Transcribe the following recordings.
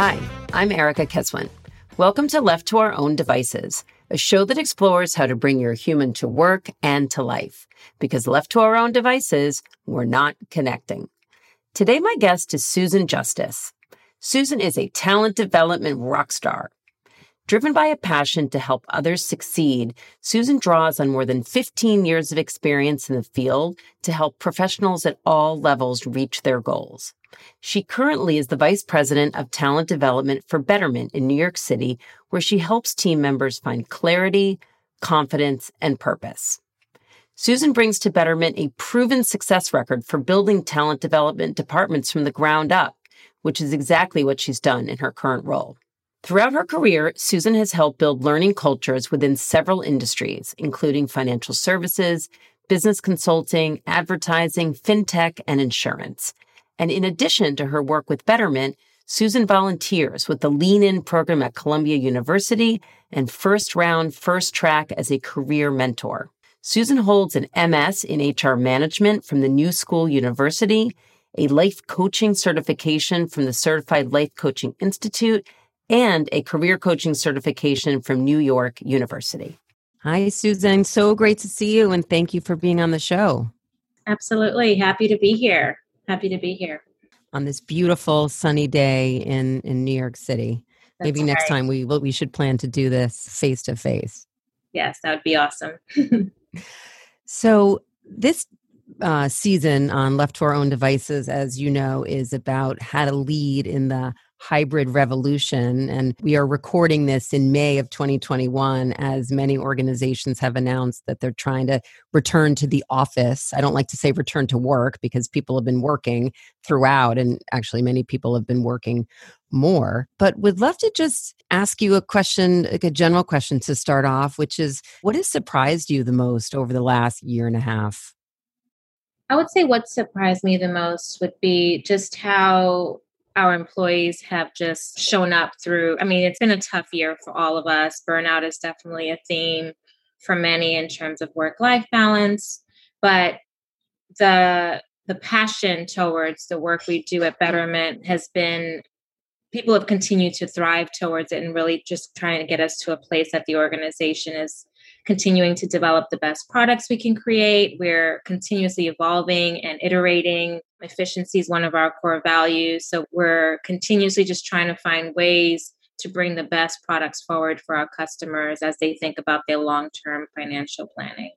Hi, I'm Erica Keswin. Welcome to Left to Our Own Devices, a show that explores how to bring your human to work and to life. Because left to our own devices, we're not connecting. Today, my guest is Susan Justice. Susan is a talent development rock star. Driven by a passion to help others succeed, Susan draws on more than 15 years of experience in the field to help professionals at all levels reach their goals. She currently is the Vice President of Talent Development for Betterment in New York City, where she helps team members find clarity, confidence, and purpose. Susan brings to Betterment a proven success record for building talent development departments from the ground up, which is exactly what she's done in her current role. Throughout her career, Susan has helped build learning cultures within several industries, including financial services, business consulting, advertising, fintech, and insurance. And in addition to her work with Betterment, Susan volunteers with the Lean In program at Columbia University and First Round First Track as a career mentor. Susan holds an MS in HR management from the New School University, a life coaching certification from the Certified Life Coaching Institute, and a career coaching certification from New York University. Hi, Susan. So great to see you and thank you for being on the show. Absolutely. Happy to be here. Happy to be here on this beautiful sunny day in in New York City. That's Maybe next right. time we we should plan to do this face to face. Yes, that would be awesome. so this uh, season on Left to Our Own Devices, as you know, is about how to lead in the hybrid revolution. And we are recording this in May of 2021 as many organizations have announced that they're trying to return to the office. I don't like to say return to work because people have been working throughout, and actually, many people have been working more. But would love to just ask you a question, like a general question to start off, which is what has surprised you the most over the last year and a half? I would say what surprised me the most would be just how our employees have just shown up through. I mean, it's been a tough year for all of us. Burnout is definitely a theme for many in terms of work life balance, but the the passion towards the work we do at Betterment has been people have continued to thrive towards it and really just trying to get us to a place that the organization is continuing to develop the best products we can create. We're continuously evolving and iterating. Efficiency is one of our core values. So we're continuously just trying to find ways to bring the best products forward for our customers as they think about their long term financial planning.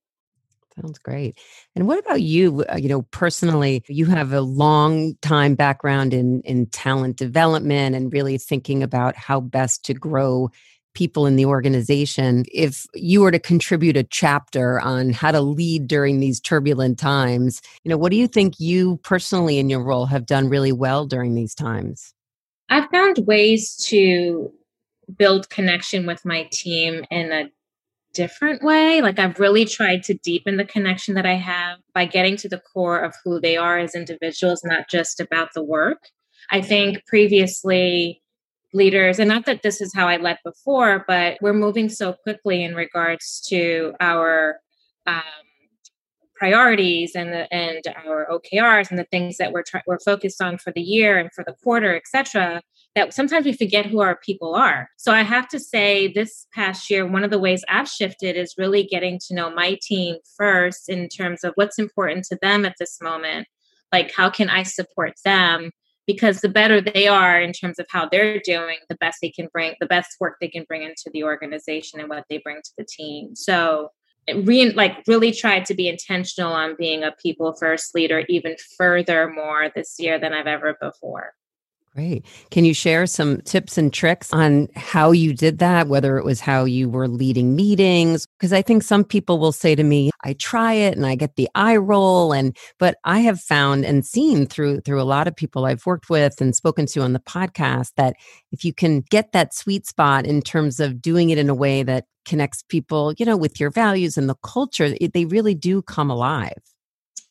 Sounds great. And what about you? Uh, you know, personally, you have a long time background in in talent development and really thinking about how best to grow people in the organization. If you were to contribute a chapter on how to lead during these turbulent times, you know, what do you think you personally in your role have done really well during these times? I've found ways to build connection with my team in a different way. Like I've really tried to deepen the connection that I have by getting to the core of who they are as individuals, not just about the work. I think previously leaders and not that this is how i led before but we're moving so quickly in regards to our um, priorities and the and our okrs and the things that we're we're focused on for the year and for the quarter etc that sometimes we forget who our people are. So i have to say this past year one of the ways i've shifted is really getting to know my team first in terms of what's important to them at this moment. Like how can i support them because the better they are in terms of how they're doing, the best they can bring, the best work they can bring into the organization and what they bring to the team. So, re- like really tried to be intentional on being a people first leader even further more this year than I've ever before. Great. Can you share some tips and tricks on how you did that, whether it was how you were leading meetings? Because I think some people will say to me, I try it and I get the eye roll. And, but I have found and seen through, through a lot of people I've worked with and spoken to on the podcast that if you can get that sweet spot in terms of doing it in a way that connects people, you know, with your values and the culture, they really do come alive.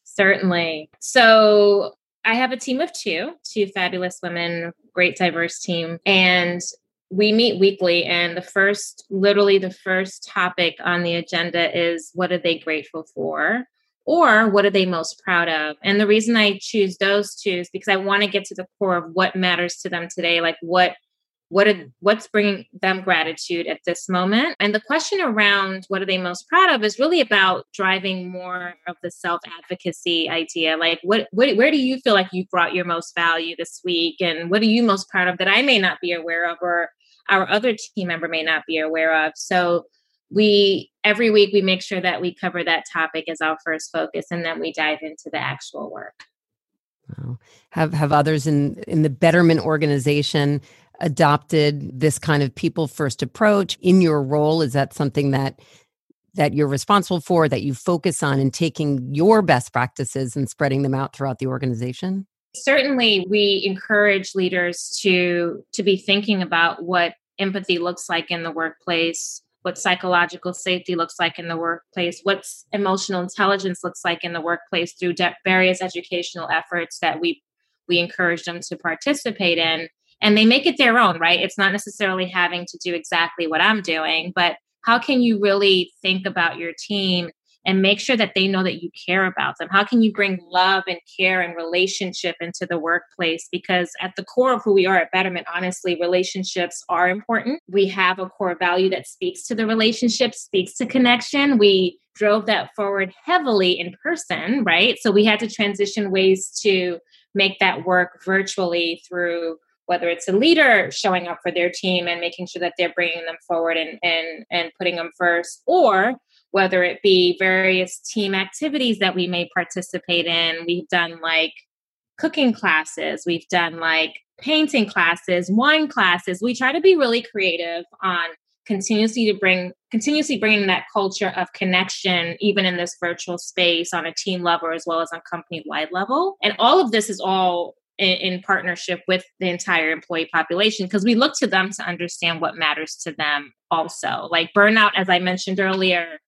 Certainly. So I have a team of two, two fabulous women, great diverse team. And we meet weekly. And the first, literally, the first topic on the agenda is what are they grateful for? Or what are they most proud of? And the reason I choose those two is because I want to get to the core of what matters to them today, like what what are, what's bringing them gratitude at this moment? And the question around what are they most proud of is really about driving more of the self advocacy idea. Like what, what where do you feel like you brought your most value this week? And what are you most proud of that i may not be aware of or our other team member may not be aware of? So we every week we make sure that we cover that topic as our first focus and then we dive into the actual work. Wow. have have others in in the betterment organization adopted this kind of people first approach in your role? Is that something that that you're responsible for that you focus on in taking your best practices and spreading them out throughout the organization? Certainly we encourage leaders to to be thinking about what empathy looks like in the workplace what psychological safety looks like in the workplace, what emotional intelligence looks like in the workplace through de- various educational efforts that we we encourage them to participate in and they make it their own right it's not necessarily having to do exactly what i'm doing but how can you really think about your team and make sure that they know that you care about them? How can you bring love and care and relationship into the workplace? Because at the core of who we are at Betterment, honestly, relationships are important. We have a core value that speaks to the relationship, speaks to connection. We drove that forward heavily in person, right? So we had to transition ways to make that work virtually through whether it's a leader showing up for their team and making sure that they're bringing them forward and and and putting them first or whether it be various team activities that we may participate in. We've done like cooking classes, we've done like painting classes, wine classes. We try to be really creative on continuously to bring continuously bringing that culture of connection even in this virtual space on a team level as well as on company wide level and all of this is all in, in partnership with the entire employee population because we look to them to understand what matters to them also like burnout as i mentioned earlier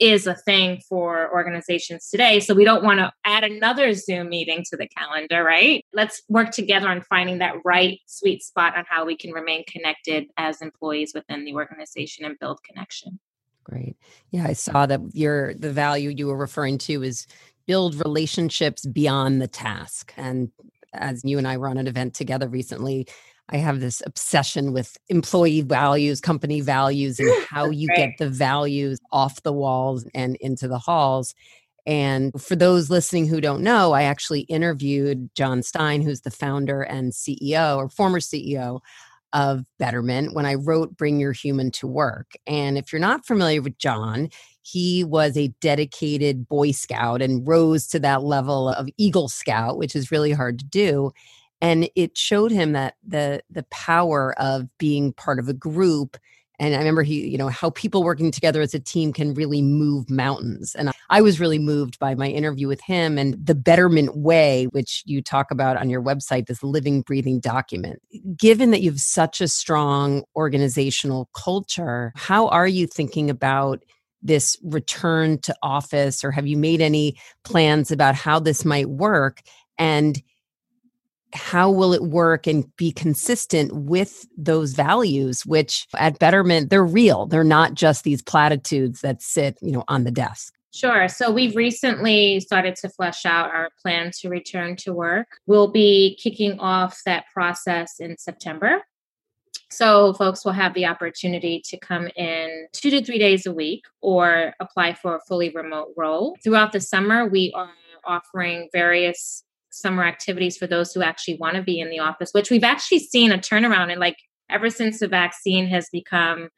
is a thing for organizations today. So we don't want to add another Zoom meeting to the calendar, right? Let's work together on finding that right sweet spot on how we can remain connected as employees within the organization and build connection. Great. Yeah, I saw that your the value you were referring to is build relationships beyond the task. And as you and I were on an event together recently, I have this obsession with employee values, company values, and how you get the values off the walls and into the halls. And for those listening who don't know, I actually interviewed Jon Stein, who's the founder and CEO or former CEO of Betterment, when I wrote Bring Your Human to Work. And if you're not familiar with Jon, he was a dedicated Boy Scout and rose to that level of Eagle Scout, which is really hard to do. And it showed him that the the power of being part of a group. And i remember he you know how people working together as a team can really move mountains. And i was really moved by my interview with him and the betterment way which you talk about on your website this living breathing document. Given that you have such a strong organizational culture how are you thinking about this return to office or have you made any plans about how this might work and how will it work and be consistent with those values which at betterment they're real they're not just these platitudes that sit you know on the desk Sure. So we've recently started to flesh out our plan to return to work. We'll be kicking off that process in September. So folks will have the opportunity to come in two to three days a week or apply for a fully remote role. Throughout the summer, we are offering various summer activities for those who actually want to be in the office, which we've actually seen a turnaround. And like ever since the vaccine has become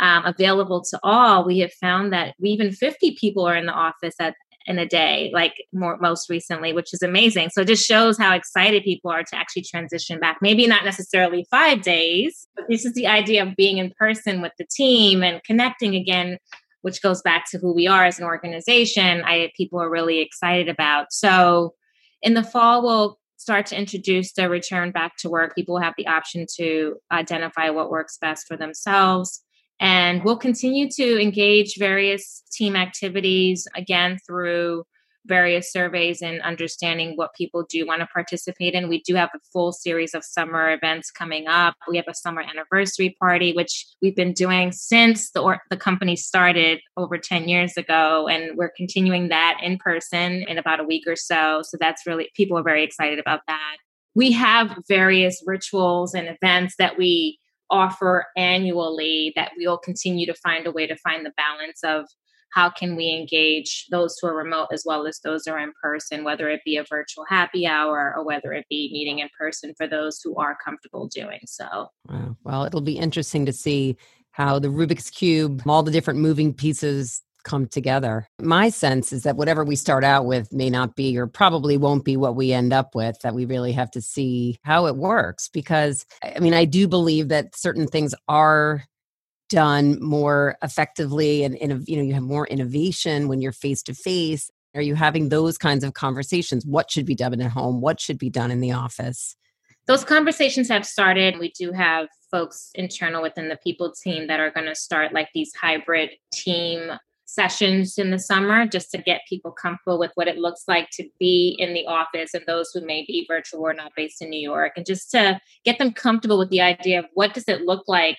um, available to all, we have found that even 50 people are in the office at in a day, like more most recently, which is amazing. So it just shows how excited people are to actually transition back. Maybe not necessarily five days, but this is the idea of being in person with the team and connecting again, which goes back to who we are as an organization. I people are really excited about. So in the fall, we'll start to introduce the return back to work. People will have the option to identify what works best for themselves. And we'll continue to engage various team activities again through various surveys and understanding what people do want to participate in. We do have a full series of summer events coming up. We have a summer anniversary party, which we've been doing since the, or- the company started over 10 years ago. And we're continuing that in person in about a week or so. So that's really, people are very excited about that. We have various rituals and events that we offer annually that we'll continue to find a way to find the balance of how can we engage those who are remote as well as those who are in person, whether it be a virtual happy hour or whether it be meeting in person for those who are comfortable doing so. Well, it'll be interesting to see how the Rubik's Cube, all the different moving pieces come together. My sense is that whatever we start out with may not be or probably won't be what we end up with, that we really have to see how it works. Because, I mean, I do believe that certain things are done more effectively and, you know you have more innovation when you're face to face are you having those kinds of conversations? What should be done at home? What should be done in the office? Those conversations have started. We do have folks internal within the people team that are going to start like these hybrid team sessions in the summer just to get people comfortable with what it looks like to be in the office and those who may be virtual or not based in New York and just to get them comfortable with the idea of what does it look like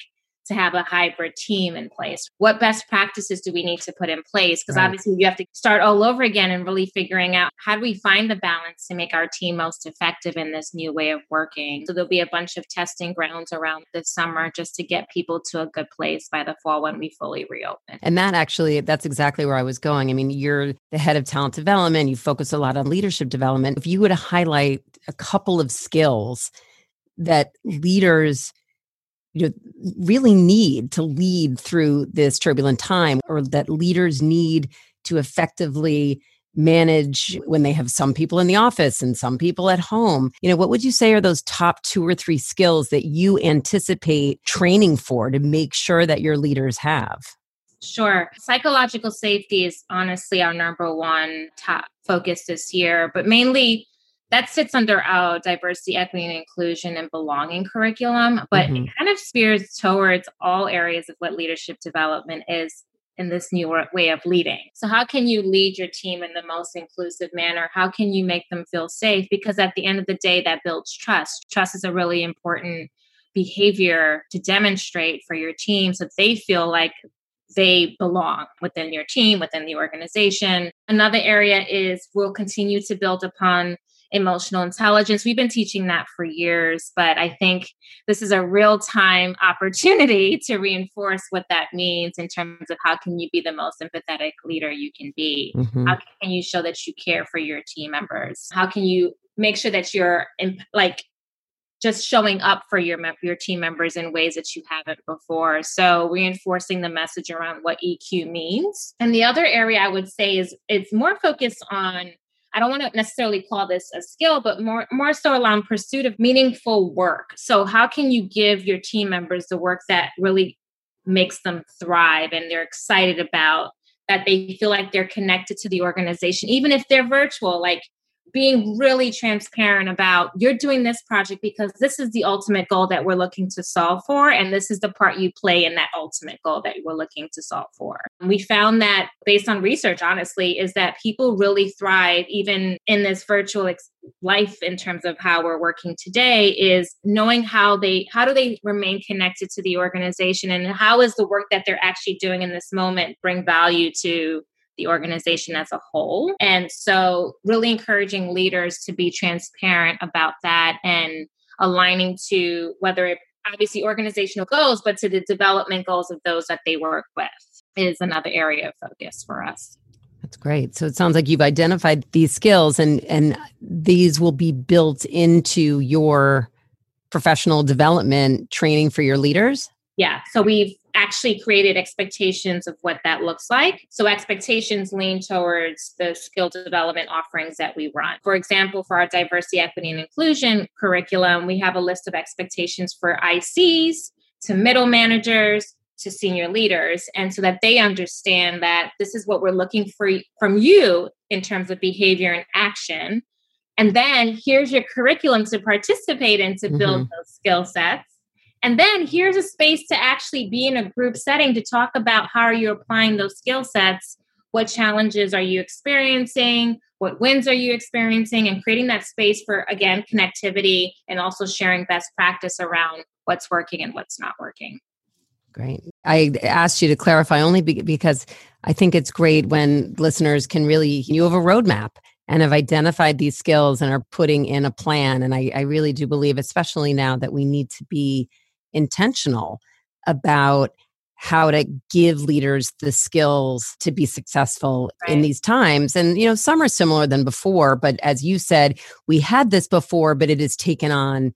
to have a hybrid team in place? What best practices do we need to put in place? Because right. obviously you have to start all over again and really figuring out how do we find the balance to make our team most effective in this new way of working. So there'll be a bunch of testing grounds around this summer just to get people to a good place by the fall when we fully reopen. And that actually, that's exactly where I was going. I mean, you're the head of talent development, you focus a lot on leadership development. If you were to highlight a couple of skills that leaders you know, really need to lead through this turbulent time or that leaders need to effectively manage when they have some people in the office and some people at home you know what would you say are those top two or three skills that you anticipate training for to make sure that your leaders have Sure. Psychological safety is honestly our number one top focus this year, but mainly that sits under our diversity, equity, and inclusion and belonging curriculum, but mm-hmm. it kind of spears towards all areas of what leadership development is in this new way of leading. So, how can you lead your team in the most inclusive manner? How can you make them feel safe? Because at the end of the day, that builds trust. Trust is a really important behavior to demonstrate for your team so they feel like they belong within your team, within the organization. Another area is we'll continue to build upon emotional intelligence. We've been teaching that for years, but I think this is a real time opportunity to reinforce what that means in terms of how can you be the most empathetic leader you can be? Mm-hmm. How can you show that you care for your team members? How can you make sure that you're in, like just showing up for your your team members in ways that you haven't before. So reinforcing the message around what EQ means. And the other area I would say is it's more focused on I don't want to necessarily call this a skill, but more more so around pursuit of meaningful work. So how can you give your team members the work that really makes them thrive and they're excited about that they feel like they're connected to the organization even if they're virtual like being really transparent about you're doing this project because this is the ultimate goal that we're looking to solve for and this is the part you play in that ultimate goal that we're looking to solve for. We found that based on research honestly is that people really thrive even in this virtual ex- life in terms of how we're working today is knowing how they how do they remain connected to the organization and how is the work that they're actually doing in this moment bring value to the organization as a whole. And so, really encouraging leaders to be transparent about that and aligning to whether it obviously organizational goals, but to the development goals of those that they work with is another area of focus for us. That's great. So it sounds like you've identified these skills and and these will be built into your professional development training for your leaders. Yeah. So we've actually created expectations of what that looks like. So expectations lean towards the skill development offerings that we run. For example, for our diversity, equity, and inclusion curriculum, we have a list of expectations for ICs to middle managers to senior leaders and so that they understand that this is what we're looking for from you in terms of behavior and action and then here's your curriculum to participate in to build mm-hmm. those skill sets and then here's a space to actually be in a group setting to talk about how are you applying those skill sets what challenges are you experiencing what wins are you experiencing and creating that space for again connectivity and also sharing best practice around what's working and what's not working. Great. I asked you to clarify only because i think it's great when listeners can really you have a roadmap and have identified these skills and are putting in a plan. And I, I really do believe especially now that we need to be intentional about how to give leaders the skills to be successful right. in these times. And, you know, some are similar than before, but as you said, we had this before, but it has taken on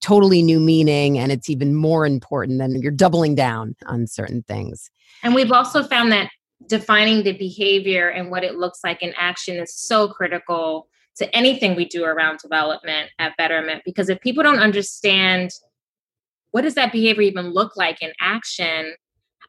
totally new meaning and it's even more important than you're doubling down on certain things. And we've also found that defining the behavior and what it looks like in action is so critical to anything we do around development at Betterment because if people don't understand what does that behavior even look like in action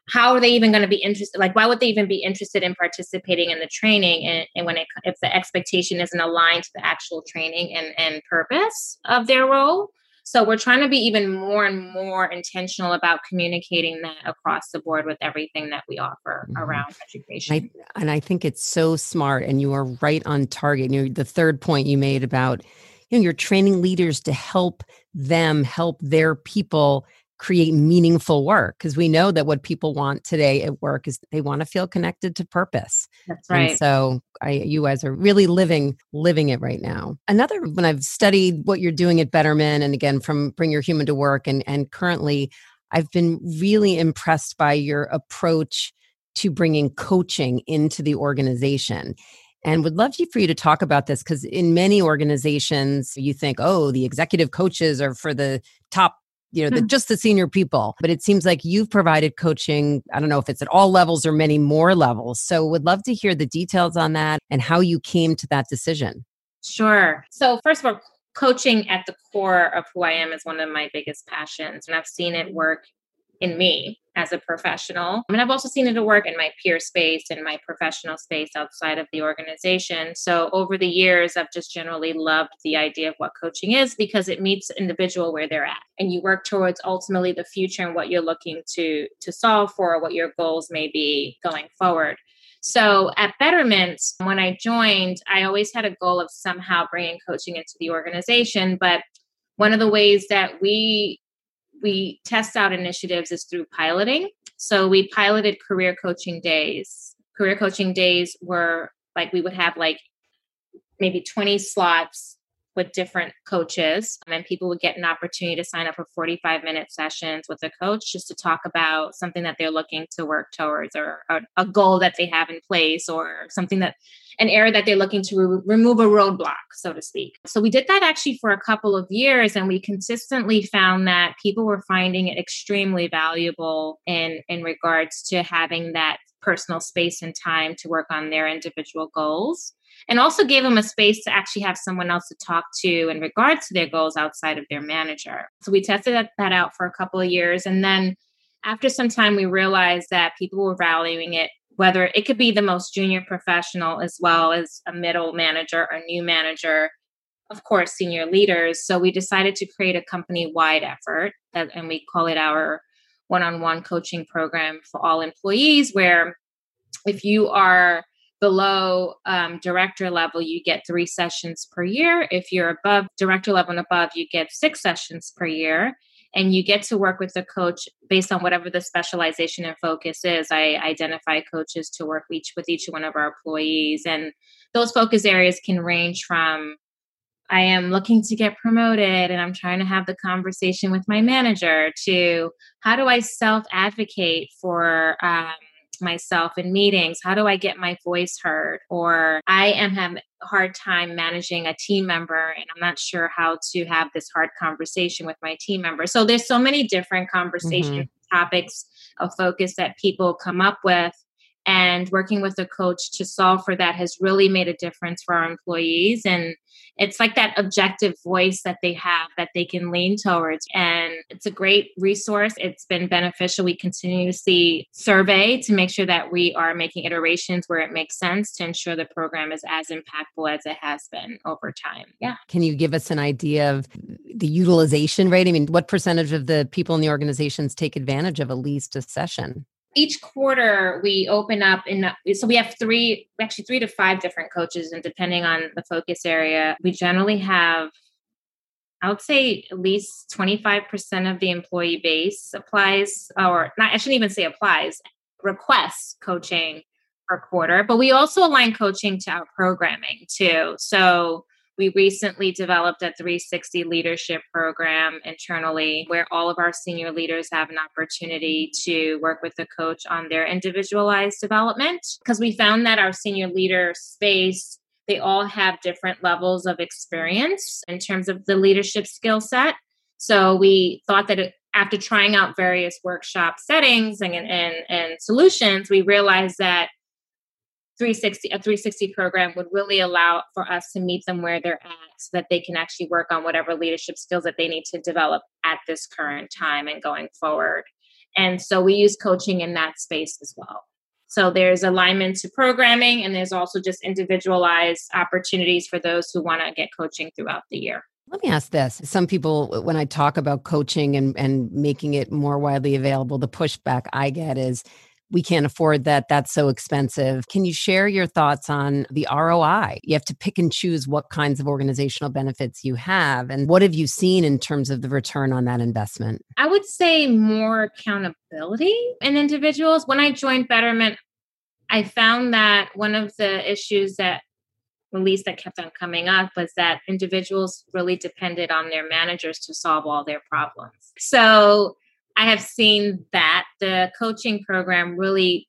how are they even going to be interested like why would they even be interested in participating in the training and, and when it if the expectation isn't aligned to the actual training and, and purpose of their role so we're trying to be even more and more intentional about communicating that across the board with everything that we offer mm-hmm. around education. I, and I think it's so smart, and you are right on target. You know, the third point you made about you know you're training leaders to help them help their people create meaningful work because we know that what people want today at work is they want to feel connected to purpose. That's right. And so I you guys are really living living it right now. Another when I've studied what you're doing at Betterment and again from Bring Your Human to Work and and currently I've been really impressed by your approach to bringing coaching into the organization and would love for you to talk about this because in many organizations you think oh the executive coaches are for the top you know, the, hmm. just the senior people. But it seems like you've provided coaching. I don't know if it's at all levels or many more levels. So would love to hear the details on that and how you came to that decision. Sure. So first of all, coaching at the core of who I am is one of my biggest passions. And I've seen it work in me as a professional. I mean, I've also seen it at work in my peer space and my professional space outside of the organization. So over the years, I've just generally loved the idea of what coaching is because it meets individual where they're at and you work towards ultimately the future and what you're looking to to solve for, what your goals may be going forward. So at Betterment, when I joined, I always had a goal of somehow bringing coaching into the organization, but one of the ways that we we test out initiatives is through piloting. So we piloted career coaching days. Career coaching days were like we would have like maybe 20 slots with different coaches and people would get an opportunity to sign up for 45 minute sessions with a coach just to talk about something that they're looking to work towards or, or a goal that they have in place or something that an area that they're looking to re- remove a roadblock so to speak. So we did that actually for a couple of years and we consistently found that people were finding it extremely valuable in in regards to having that personal space and time to work on their individual goals and also gave them a space to actually have someone else to talk to in regards to their goals outside of their manager. So we tested that, out for a couple of years. And then after some time, we realized that people were valuing it, whether it could be the most junior professional as well as a middle manager or new manager, of course, senior leaders. So we decided to create a company wide effort, and we call it our one on one coaching program for all employees, where if you are below um, director level, you get three sessions per year. If you're above director level and above, you get six sessions per year. And you get to work with the coach based on whatever the specialization and focus is. I identify coaches to work each with each one of our employees. And those focus areas can range from I am looking to get promoted and I'm trying to have the conversation with my manager to how do I self advocate for um, myself in meetings? How do I get my voice heard? Or I am having a hard time managing a team member and I'm not sure how to have this hard conversation with my team member. So there's so many different conversation mm-hmm. topics of focus that people come up with and working with a coach to solve for that has really made a difference for our employees. And it's like that objective voice that they have that they can lean towards. And it's a great resource. It's been beneficial. We continuously survey to make sure that we are making iterations where it makes sense to ensure the program is as impactful as it has been over time. Yeah. Can you give us an idea of the utilization rate? I mean what percentage of the people in the organizations take advantage of at least a session each quarter we open up in so we have three actually three to five different coaches and depending on the focus area we generally have i would say at least 25% of the employee base applies or not i shouldn't even say applies requests coaching per quarter but we also align coaching to our programming too. So we recently developed a 360 leadership program internally where all of our senior leaders have an opportunity to work with the coach on their individualized development because we found that our senior leader space they all have different levels of experience in terms of the leadership skill set. So we thought that it, after trying out various workshop settings and, and, and solutions, we realized that 360 a 360 program would really allow for us to meet them where they're at so that they can actually work on whatever leadership skills that they need to develop at this current time and going forward. And so we use coaching in that space as well. So there's alignment to programming and there's also just individualized opportunities for those who want to get coaching throughout the year. Let me ask this. Some people, when I talk about coaching and, and making it more widely available, the pushback I get is we can't afford that. That's so expensive. Can you share your thoughts on the ROI? You have to pick and choose what kinds of organizational benefits you have. And what have you seen in terms of the return on that investment? I would say more accountability in individuals. When I joined Betterment, I found that one of the issues that release that kept on coming up was that individuals really depended on their managers to solve all their problems. So I have seen that the coaching program really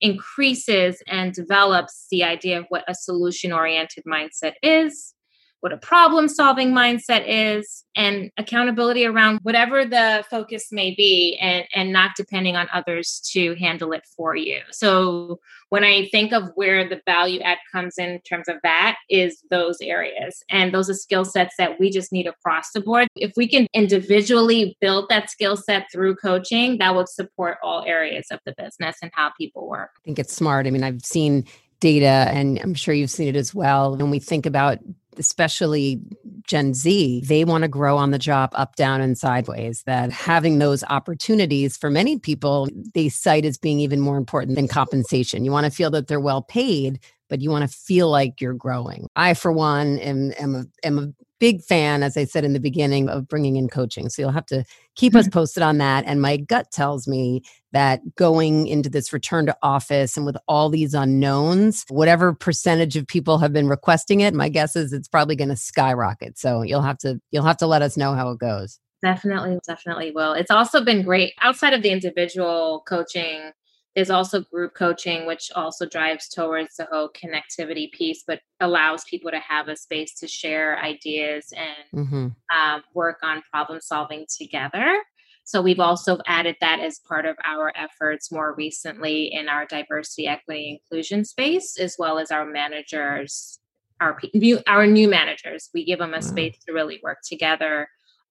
increases and develops the idea of what a solution oriented mindset is what a problem solving mindset is and accountability around whatever the focus may be and, and not depending on others to handle it for you. So when i think of where the value add comes in, in terms of that is those areas and those are skill sets that we just need across the board. If we can individually build that skill set through coaching that would support all areas of the business and how people work. I think it's smart. I mean i've seen data and i'm sure you've seen it as well. When we think about especially Gen Z, they want to grow on the job up, down, and sideways. That having those opportunities for many people, they cite as being even more important than compensation. You want to feel that they're well paid, but you want to feel like you're growing. I, for one, am, am, a, am a big fan, as I said in the beginning, of bringing in coaching. So you'll have to keep us mm-hmm. posted on that. And my gut tells me that going into this return to office and with all these unknowns, whatever percentage of people have been requesting it, my guess is it's probably going to skyrocket. So you'll have to you'll have to let us know how it goes. Definitely, definitely will. It's also been great outside of the individual coaching there's also group coaching, which also drives towards the whole connectivity piece, but allows people to have a space to share ideas and mm-hmm. uh, work on problem solving together. So we've also added that as part of our efforts more recently in our diversity, equity, inclusion space, as well as our managers, our our new managers. We give them a wow. space to really work together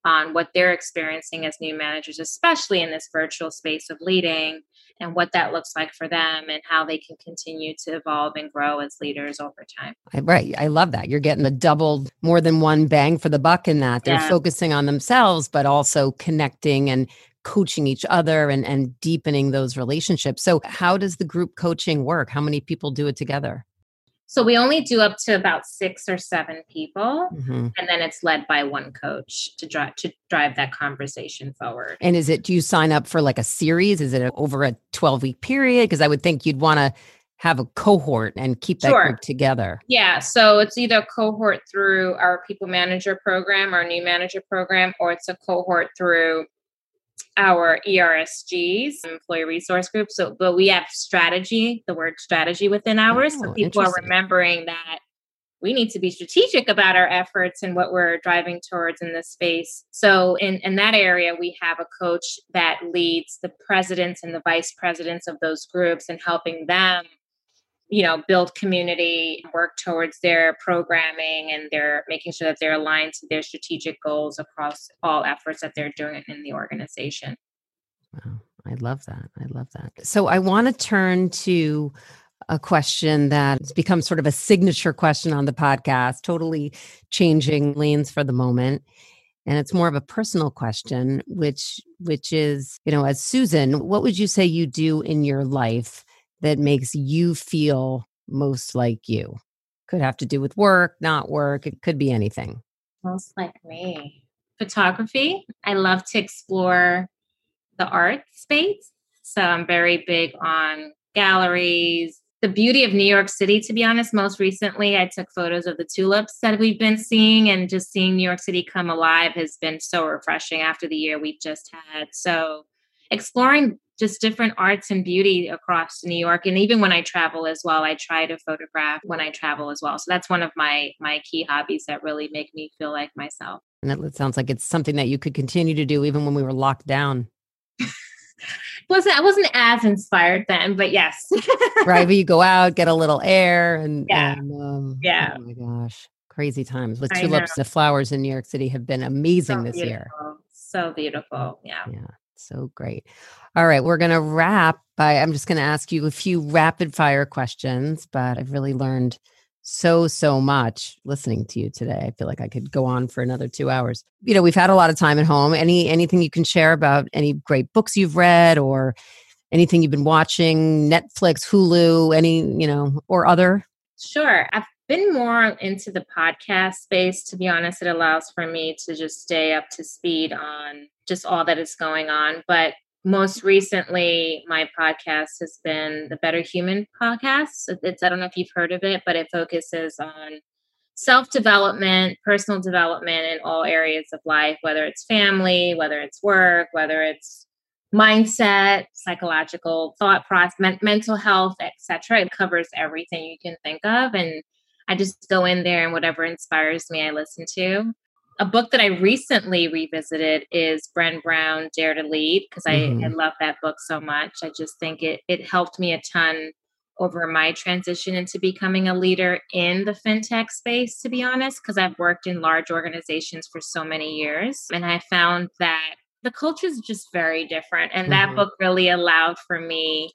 on what they're experiencing as new managers, especially in this virtual space of leading and what that looks like for them and how they can continue to evolve and grow as leaders over time. Right. I love that. You're getting a double, more than one bang for the buck in that. They're yeah. focusing on themselves, but also connecting and coaching each other and, and deepening those relationships. So, how does the group coaching work? How many people do it together? So we only do up to about six or seven people, mm-hmm. and then it's led by one coach to drive to drive that conversation forward. And is it? Do you sign up for like a series? Is it over a twelve week period? Because I would think you'd want to have a cohort and keep that sure. group together. Yeah, so it's either cohort through our people manager program, our new manager program, or it's a cohort through our ERSGs, employee resource groups. So, but we have strategy, the word strategy within ours. Oh, so people are remembering that we need to be strategic about our efforts and what we're driving towards in this space. So, in, in that area, we have a coach that leads the presidents and the vice presidents of those groups and helping them you know build community work towards their programming and they're making sure that they're aligned to their strategic goals across all efforts that they're doing in the organization. Wow. I love that. I love that. So i want to turn to a question that's become sort of a signature question on the podcast totally changing lanes for the moment. And it's more of a personal question which which is you know as susan what would you say you do in your life that makes you feel most like you? Could have to do with work, not work, it could be anything. Most like me. Photography. I love to explore the art space. So I'm very big on galleries, the beauty of New York City, to be honest. Most recently, I took photos of the tulips that we've been seeing, and just seeing New York City come alive has been so refreshing after the year we've just had. So, exploring just different arts and beauty across New York, and even when I travel as well, I try to photograph when I travel as well. So that's one of my my key hobbies that really make me feel like myself. And it sounds like it's something that you could continue to do even when we were locked down wasn't I wasn't as inspired then, but yes. right, but you go out, get a little air, and yeah, and, um, yeah. Oh my gosh, crazy times with tulips. The flowers in New York City have been amazing so this beautiful. year. So beautiful, yeah, yeah, so great. All right, we're gonna wrap by. I'm just gonna ask you a few rapid fire questions, but I've really learned so so much listening to you today i feel like i could go on for another two hours you know we've had a lot of time at home any anything you can share about any great books you've read or anything you've been watching netflix hulu any you know or other sure i've been more into the podcast space to be honest it allows for me to just stay up to speed on just all that is going on but most recently my podcast has been the better human podcast. It's i don't know if you've heard of it but it focuses on self-development personal development in all areas of life whether it's family whether it's work whether it's mindset psychological thought process men- mental health etc it covers everything you can think of and i just go in there and whatever inspires me i listen to a book that I recently revisited is Brené Brown Dare to Lead because I, mm-hmm. I love that book so much. I just think it it helped me a ton over my transition into becoming a leader in the fintech space, to be honest, because I've worked in large organizations for so many years. And I found that the culture is just very different. And mm-hmm. that book really allowed for me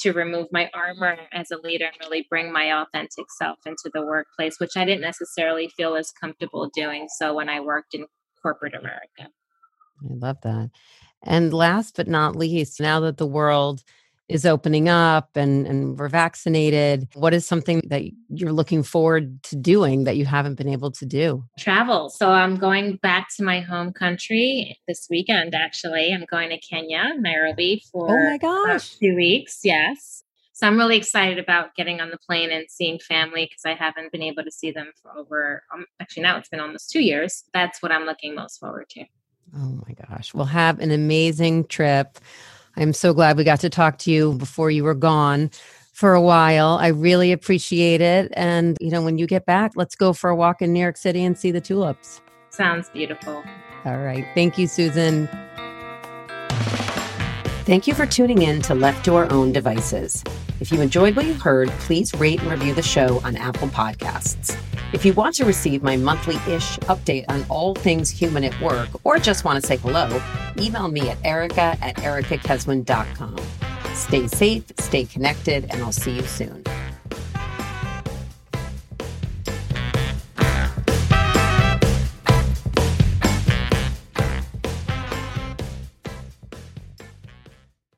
to remove my armor as a leader and really bring my authentic self into the workplace, which I didn't necessarily feel as comfortable doing so when I worked in corporate America. I love that. And last but not least, now that the world is opening up and, and we're vaccinated, what is something that you're looking forward to doing that you haven't been able to do? Travel. So I'm going back to my home country this weekend, actually. I'm going to Kenya, Nairobi for oh my gosh. two weeks. Yes. So I'm really excited about getting on the plane and seeing family because I haven't been able to see them for over, um, actually, now it's been almost two years. That's what I'm looking most forward to. Oh my gosh. We'll have an amazing trip. I'm so glad we got to talk to you before you were gone for a while. I really appreciate it. And, you know, when you get back, let's go for a walk in New York City and see the tulips. Sounds beautiful. All right. Thank you, Susan. Thank you for tuning in to Left to Our Own Devices. If you enjoyed what you heard, please rate and review the show on Apple Podcasts. If you want to receive my monthly ish update on all things human at work or just want to say hello, email me at erica at ericakeswin.com. Stay safe, stay connected, and I'll see you soon.